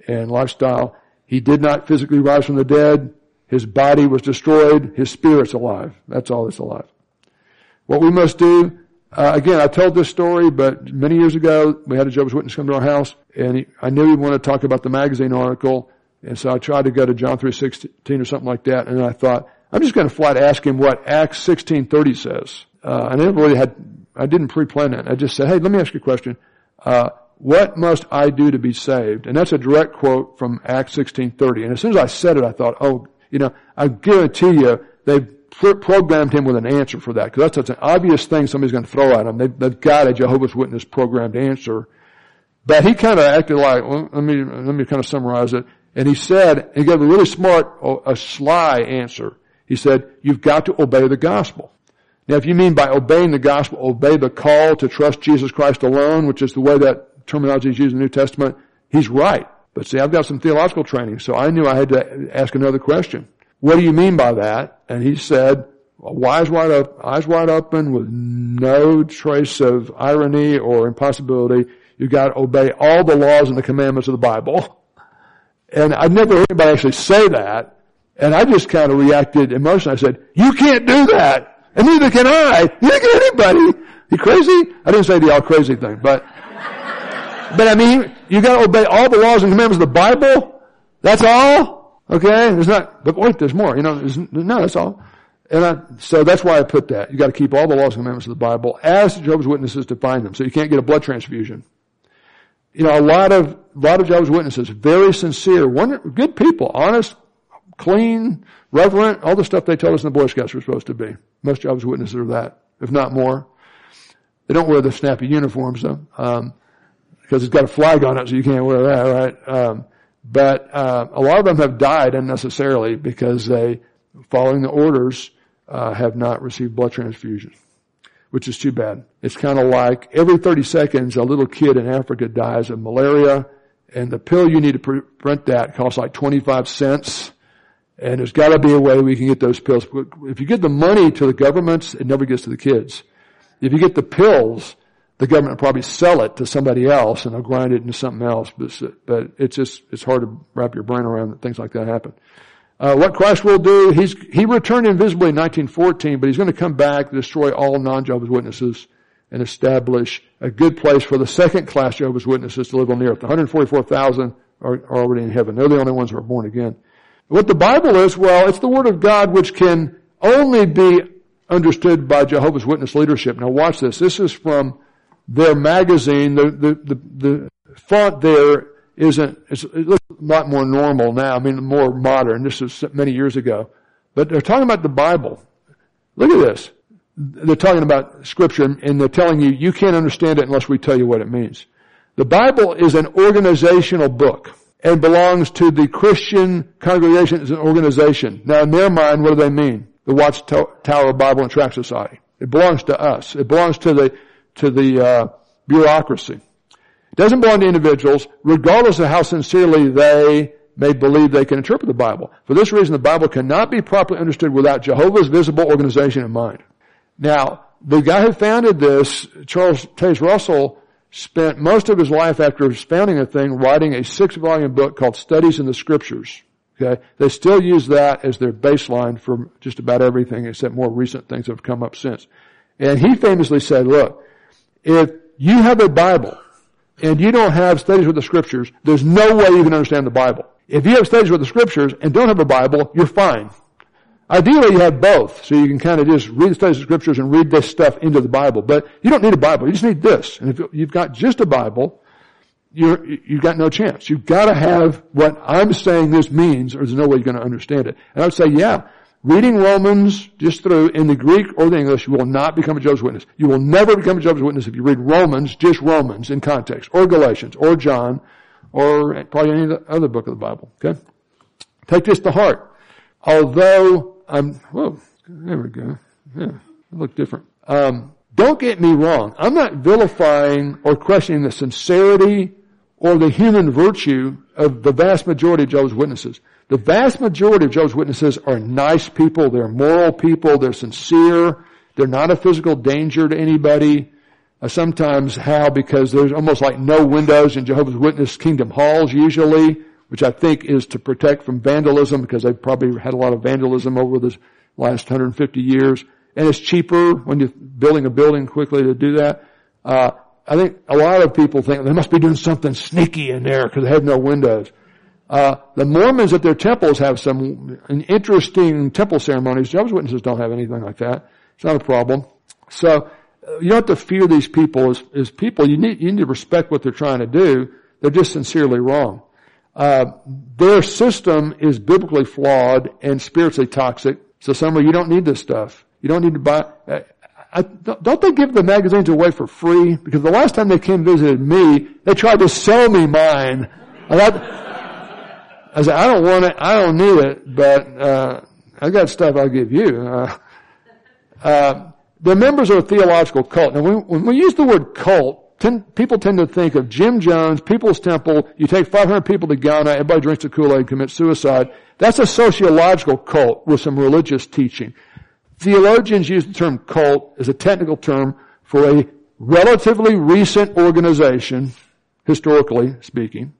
and lifestyle. He did not physically rise from the dead. His body was destroyed. His spirit's alive. That's all that's alive. What we must do, uh, again, I told this story, but many years ago, we had a Jehovah's Witness come to our house, and he, I knew he wanted to talk about the magazine article, and so I tried to go to John 3.16 or something like that, and I thought, I'm just going to flat ask him what Acts 16.30 says uh, I never really had, I didn't pre-plan it. I just said, hey, let me ask you a question. Uh, what must I do to be saved? And that's a direct quote from Acts 16:30. And as soon as I said it, I thought, oh, you know, I guarantee you they've programmed him with an answer for that because that's, that's, an obvious thing somebody's going to throw at him. They've, they've got a Jehovah's Witness programmed answer. But he kind of acted like, well, let me, let me kind of summarize it. And he said, he gave a really smart, a sly answer. He said, you've got to obey the gospel. Now, if you mean by obeying the gospel, obey the call to trust Jesus Christ alone, which is the way that terminology is used in the New Testament, he's right. But see, I've got some theological training, so I knew I had to ask another question. What do you mean by that? And he said, eyes wide open, eyes wide open with no trace of irony or impossibility. You've got to obey all the laws and the commandments of the Bible. And I've never heard anybody actually say that. And I just kind of reacted emotionally. I said, you can't do that. And neither can I. Neither can anybody. You crazy? I didn't say the all crazy thing, but, but I mean, you gotta obey all the laws and commandments of the Bible. That's all? Okay? There's not, but wait, there's more. You know, no, that's all. And I, so that's why I put that. You gotta keep all the laws and commandments of the Bible as Jehovah's Witnesses define them. So you can't get a blood transfusion. You know, a lot of, a lot of Jehovah's Witnesses, very sincere, good people, honest, clean, reverent, all the stuff they told us in the Boy Scouts were supposed to be. Most Jehovah's Witnesses are that, if not more. They don't wear the snappy uniforms though, um, because it's got a flag on it, so you can't wear that, right? Um, but uh, a lot of them have died unnecessarily because they, following the orders, uh, have not received blood transfusion, which is too bad. It's kind of like every 30 seconds a little kid in Africa dies of malaria, and the pill you need to prevent that costs like 25 cents. And there's got to be a way we can get those pills. If you give the money to the governments, it never gets to the kids. If you get the pills, the government will probably sell it to somebody else and they'll grind it into something else. But, but it's just, it's hard to wrap your brain around that things like that happen. Uh, what Christ will do, he's, he returned invisibly in 1914, but he's going to come back, destroy all non-Jehovah's Witnesses, and establish a good place for the second class Jehovah's Witnesses to live on the earth. The 144,000 are, are already in heaven. They're the only ones who are born again. What the Bible is, well, it's the Word of God which can only be understood by Jehovah's Witness leadership. Now watch this. This is from their magazine. The, the, the, the font there isn't, it looks a lot more normal now. I mean, more modern. This is many years ago. But they're talking about the Bible. Look at this. They're talking about scripture and they're telling you, you can't understand it unless we tell you what it means. The Bible is an organizational book and belongs to the Christian congregation as an organization. Now in their mind, what do they mean? the Watchtower Bible and Tract Society. It belongs to us. It belongs to the, to the, uh, bureaucracy. It doesn't belong to individuals, regardless of how sincerely they may believe they can interpret the Bible. For this reason, the Bible cannot be properly understood without Jehovah's visible organization in mind. Now, the guy who founded this, Charles Taze Russell, spent most of his life after founding the thing writing a six volume book called Studies in the Scriptures. Okay? They still use that as their baseline for just about everything except more recent things that have come up since. And he famously said, look, if you have a Bible and you don't have studies with the scriptures, there's no way you can understand the Bible. If you have studies with the scriptures and don't have a Bible, you're fine. Ideally, you have both, so you can kind of just read the studies of scriptures and read this stuff into the Bible. But you don't need a Bible; you just need this. And if you've got just a Bible, you're, you've got no chance. You've got to have what I'm saying this means or there's no way you're going to understand it. And I would say, yeah, reading Romans just through in the Greek or the English, you will not become a Jehovah's Witness. You will never become a Jehovah's Witness if you read Romans, just Romans in context, or Galatians, or John, or probably any other book of the Bible. Okay? Take this to heart. Although I'm, whoa, there we go. Yeah, look different. Um, don't get me wrong. I'm not vilifying or questioning the sincerity or the human virtue of the vast majority of Jehovah's Witnesses. The vast majority of Jehovah's Witnesses are nice people, they're moral people, they're sincere, they're not a physical danger to anybody. Uh, sometimes how? Because there's almost like no windows in Jehovah's Witness kingdom halls usually, which I think is to protect from vandalism because they've probably had a lot of vandalism over the last 150 years. And it's cheaper when you're building a building quickly to do that. Uh, I think a lot of people think they must be doing something sneaky in there because they have no windows. Uh, the Mormons at their temples have some interesting temple ceremonies. Jehovah's Witnesses don't have anything like that. It's not a problem. So uh, you don't have to fear these people as, as people. You need, you need to respect what they're trying to do. They're just sincerely wrong. Uh, their system is biblically flawed and spiritually toxic. So somewhere you don't need this stuff. You don't need to buy. Uh, I, don't they give the magazines away for free? Because the last time they came visited me, they tried to sell me mine. I, I said, I don't want it, I don't need it, but, uh, I got stuff I'll give you. Uh, uh, the members of a theological cult. Now when, when we use the word cult, ten, people tend to think of Jim Jones, People's Temple, you take 500 people to Guyana, everybody drinks the Kool-Aid, commits suicide. That's a sociological cult with some religious teaching. Theologians use the term cult as a technical term for a relatively recent organization, historically speaking,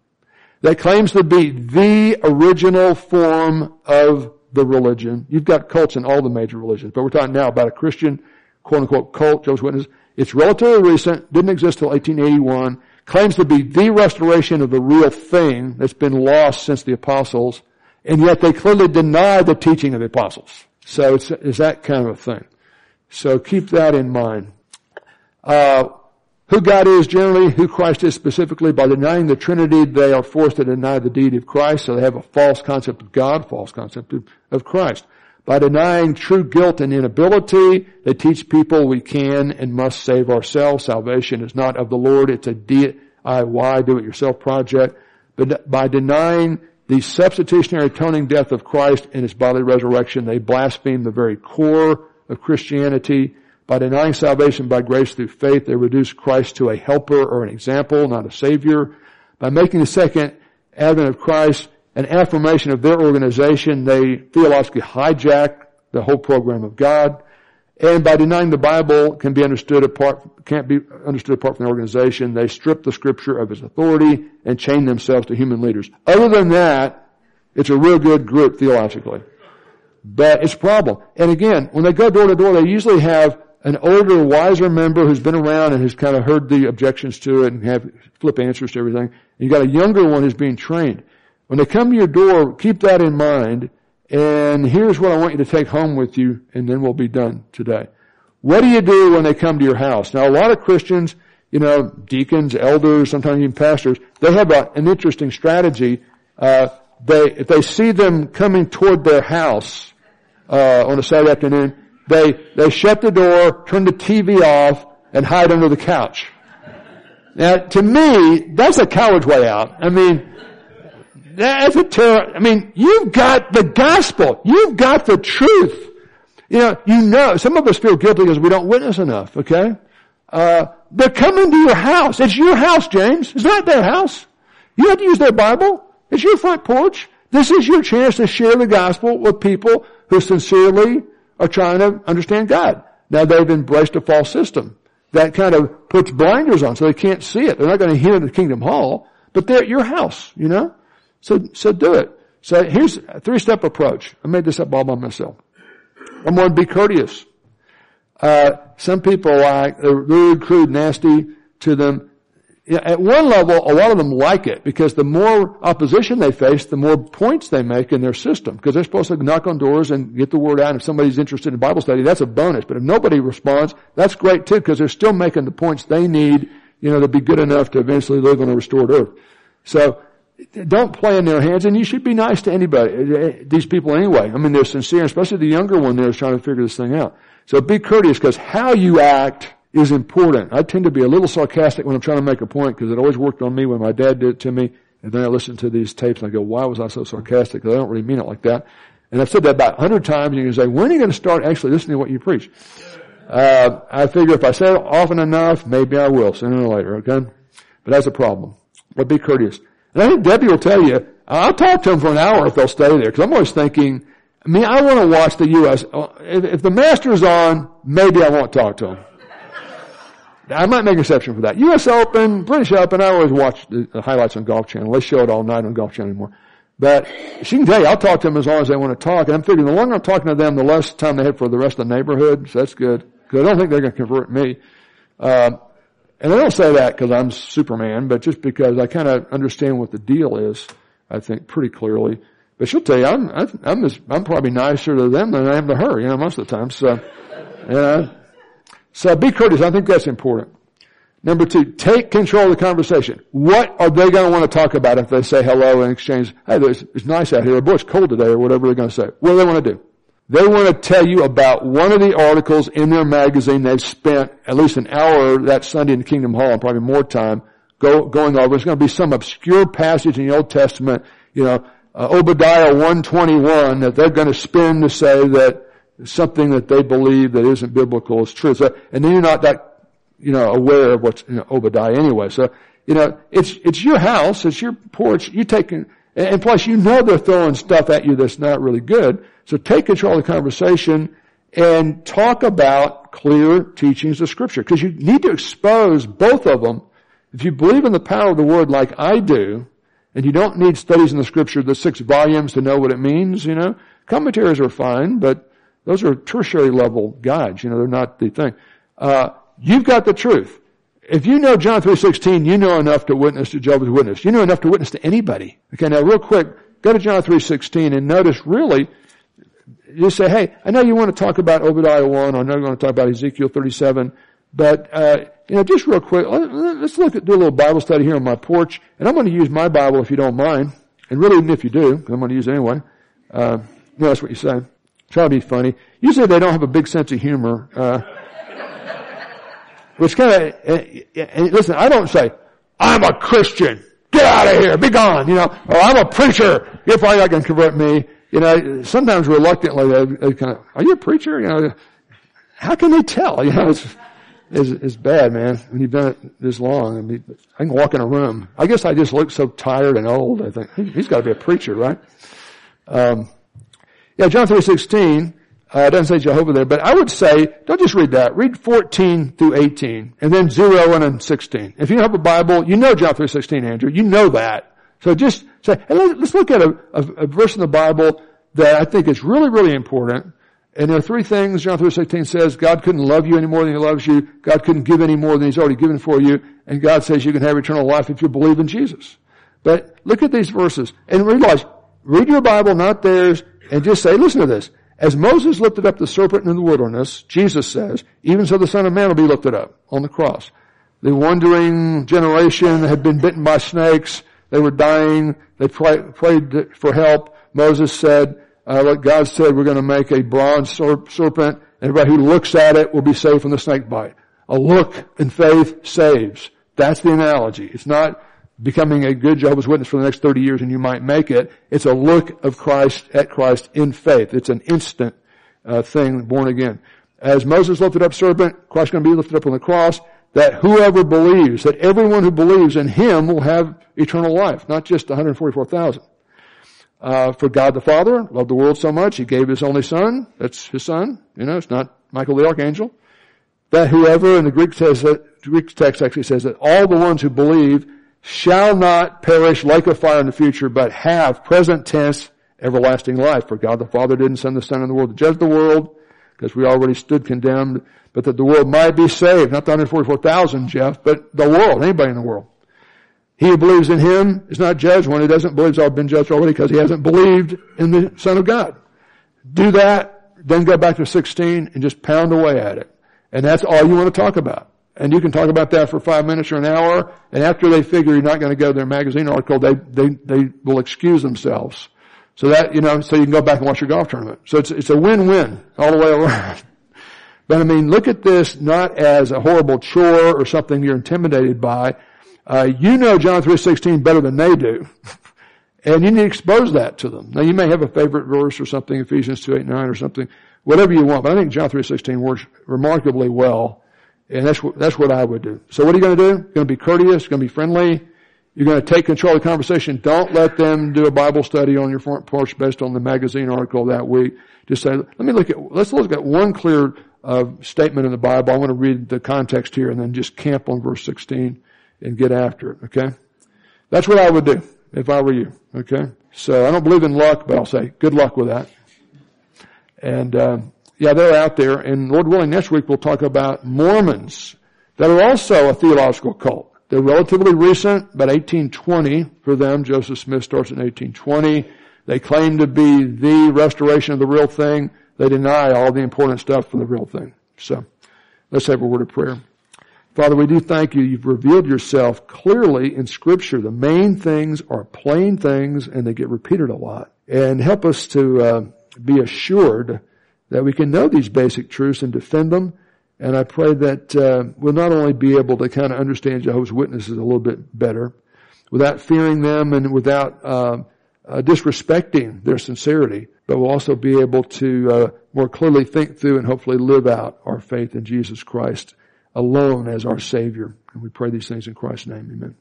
that claims to be the original form of the religion. You've got cults in all the major religions, but we're talking now about a Christian quote unquote cult, Jehovah's Witness. It's relatively recent, didn't exist till 1881, claims to be the restoration of the real thing that's been lost since the apostles, and yet they clearly deny the teaching of the apostles. So it's, it's that kind of a thing. So keep that in mind. Uh, who God is generally, who Christ is specifically. By denying the Trinity, they are forced to deny the deity of Christ, so they have a false concept of God, false concept of, of Christ. By denying true guilt and inability, they teach people we can and must save ourselves. Salvation is not of the Lord, it's a DIY, do-it-yourself project. But by denying the substitutionary atoning death of Christ and his bodily resurrection, they blaspheme the very core of Christianity. By denying salvation by grace through faith, they reduce Christ to a helper or an example, not a savior. By making the second advent of Christ an affirmation of their organization, they theologically hijack the whole program of God. And by denying the Bible can be understood apart, can't be understood apart from the organization, they strip the scripture of its authority and chain themselves to human leaders. Other than that, it's a real good group theologically. But it's a problem. And again, when they go door to door, they usually have an older, wiser member who's been around and has kind of heard the objections to it and have flip answers to everything. And you got a younger one who's being trained. When they come to your door, keep that in mind. And here's what I want you to take home with you, and then we'll be done today. What do you do when they come to your house? Now, a lot of Christians, you know, deacons, elders, sometimes even pastors, they have a, an interesting strategy. Uh, they, if they see them coming toward their house uh, on a Saturday afternoon, they, they shut the door, turn the TV off, and hide under the couch. Now, to me, that's a coward's way out. I mean, that's a terror. I mean, you've got the gospel. You've got the truth. You know, you know, some of us feel guilty because we don't witness enough, okay? Uh, they're coming to your house. It's your house, James. It's not their house. You have to use their Bible. It's your front porch. This is your chance to share the gospel with people who sincerely are trying to understand God. Now they've embraced a false system that kind of puts blinders on so they can't see it. They're not going to hear the kingdom hall, but they're at your house, you know? So, so do it. So here's a three-step approach. I made this up all by myself. Number one, be courteous. Uh, some people like, they're rude, crude, nasty to them at one level, a lot of them like it because the more opposition they face, the more points they make in their system because they're supposed to knock on doors and get the word out. If somebody's interested in Bible study, that's a bonus. But if nobody responds, that's great too because they're still making the points they need, you know, to be good enough to eventually live on a restored earth. So don't play in their hands and you should be nice to anybody, these people anyway. I mean, they're sincere, especially the younger one there is trying to figure this thing out. So be courteous because how you act is important. I tend to be a little sarcastic when I'm trying to make a point because it always worked on me when my dad did it to me. And then I listen to these tapes and I go, why was I so sarcastic? Because I don't really mean it like that. And I've said that about a hundred times and you can say, when are you going to start actually listening to what you preach? Uh, I figure if I say it often enough, maybe I will sooner or later, okay? But that's a problem. But be courteous. And I think Debbie will tell you, I'll talk to them for an hour if they'll stay there because I'm always thinking, I mean, I want to watch the U.S. If, if the Masters on, maybe I won't talk to them. I might make an exception for that. U.S. Open, British Open, I always watch the highlights on Golf Channel. They show it all night on Golf Channel anymore. But she can tell you, I'll talk to them as long as they want to talk. And I'm figuring the longer I'm talking to them, the less time they have for the rest of the neighborhood. So that's good. Because I don't think they're going to convert me. Uh, and I don't say that because I'm Superman, but just because I kind of understand what the deal is, I think pretty clearly. But she'll tell you, I'm, I'm, I'm probably nicer to them than I am to her, you know, most of the time. So, yeah. So be courteous. I think that's important. Number two, take control of the conversation. What are they going to want to talk about if they say hello and exchange, hey, it's nice out here, boy, it's cold today, or whatever they're going to say. What do they want to do? They want to tell you about one of the articles in their magazine they've spent at least an hour that Sunday in Kingdom Hall and probably more time go, going over. It's going to be some obscure passage in the Old Testament, you know, uh, Obadiah 121 that they're going to spin to say that something that they believe that isn't biblical is true. So, and then you're not that, you know, aware of what's in Obadiah anyway. So, you know, it's, it's your house, it's your porch, you taking, and plus you know they're throwing stuff at you that's not really good. So take control of the conversation and talk about clear teachings of scripture. Because you need to expose both of them. If you believe in the power of the word like I do, and you don't need studies in the scripture, the six volumes to know what it means, you know, commentaries are fine, but those are tertiary level guides, you know, they're not the thing. Uh, you've got the truth. If you know John 3.16, you know enough to witness to Jehovah's Witness. You know enough to witness to anybody. Okay, now real quick, go to John 3.16 and notice really, you say, hey, I know you want to talk about Obadiah 1, I know you want to talk about Ezekiel 37, but, uh, you know, just real quick, let's look at, do a little Bible study here on my porch, and I'm going to use my Bible if you don't mind, and really even if you do, I'm going to use it anyway. Uh, that's what you say. Try to be funny. Usually they don't have a big sense of humor, uh, which kind of, and listen, I don't say, I'm a Christian. Get out of here. Be gone. You know, or I'm a preacher. You're probably not going to convert me. You know, sometimes reluctantly they kind of, are you a preacher? You know, how can they tell? You know, it's, it's, it's bad, man. When you've done it this long, I mean, I can walk in a room. I guess I just look so tired and old. I think he's got to be a preacher, right? Um, yeah, John three sixteen. Uh, it doesn't say Jehovah there, but I would say, don't just read that. Read 14 through 18, and then 0 and then 16. If you have a Bible, you know John 3.16, Andrew. You know that. So just say, hey, let's look at a, a, a, verse in the Bible that I think is really, really important. And there are three things John 3.16 says. God couldn't love you any more than he loves you. God couldn't give any more than he's already given for you. And God says you can have eternal life if you believe in Jesus. But look at these verses and realize, read your Bible, not theirs, and just say, listen to this. As Moses lifted up the serpent in the wilderness, Jesus says, even so the Son of Man will be lifted up on the cross. The wandering generation had been bitten by snakes. They were dying. They prayed for help. Moses said, uh, what God said, we're going to make a bronze serpent. Everybody who looks at it will be saved from the snake bite. A look in faith saves. That's the analogy. It's not becoming a good Jehovah's Witness for the next 30 years and you might make it. It's a look of Christ at Christ in faith. It's an instant uh, thing, born again. As Moses lifted up serpent, Christ's going to be lifted up on the cross. That whoever believes, that everyone who believes in Him will have eternal life, not just 144,000. Uh, for God the Father loved the world so much, He gave His only Son. That's His Son. You know, it's not Michael the Archangel. That whoever, in the Greek says that, Greek text actually says that all the ones who believe shall not perish like a fire in the future, but have present tense everlasting life. For God the Father didn't send the Son in the world to judge the world, because we already stood condemned, but that the world might be saved. Not the 144,000, Jeff, but the world, anybody in the world. He who believes in Him is not judged. One who doesn't believe has been judged already because he hasn't believed in the Son of God. Do that, then go back to 16 and just pound away at it. And that's all you want to talk about. And you can talk about that for five minutes or an hour, and after they figure you're not going to go to their magazine article, they, they, they will excuse themselves. So that, you know, so you can go back and watch your golf tournament. So it's, it's a win-win all the way around. But I mean, look at this not as a horrible chore or something you're intimidated by. Uh, you know John 3.16 better than they do. and you need to expose that to them. Now you may have a favorite verse or something, Ephesians 2, 8, 9 or something, whatever you want, but I think John 3.16 works remarkably well and that's what, that's what I would do. So what are you going to do? You're going to be courteous, going to be friendly. You're going to take control of the conversation. Don't let them do a Bible study on your front porch based on the magazine article that week. Just say, let me look at, let's look at one clear uh, statement in the Bible. I want to read the context here and then just camp on verse 16 and get after it. Okay. That's what I would do if I were you. Okay. So I don't believe in luck, but I'll say good luck with that. And, uh, yeah, they're out there. And Lord willing, next week we'll talk about Mormons that are also a theological cult. They're relatively recent, about 1820 for them. Joseph Smith starts in 1820. They claim to be the restoration of the real thing. They deny all the important stuff for the real thing. So, let's have a word of prayer. Father, we do thank you. You've revealed yourself clearly in scripture. The main things are plain things and they get repeated a lot. And help us to uh, be assured that we can know these basic truths and defend them. And I pray that uh, we'll not only be able to kind of understand Jehovah's Witnesses a little bit better, without fearing them and without uh, uh, disrespecting their sincerity, but we'll also be able to uh, more clearly think through and hopefully live out our faith in Jesus Christ alone as our Savior. And we pray these things in Christ's name. Amen.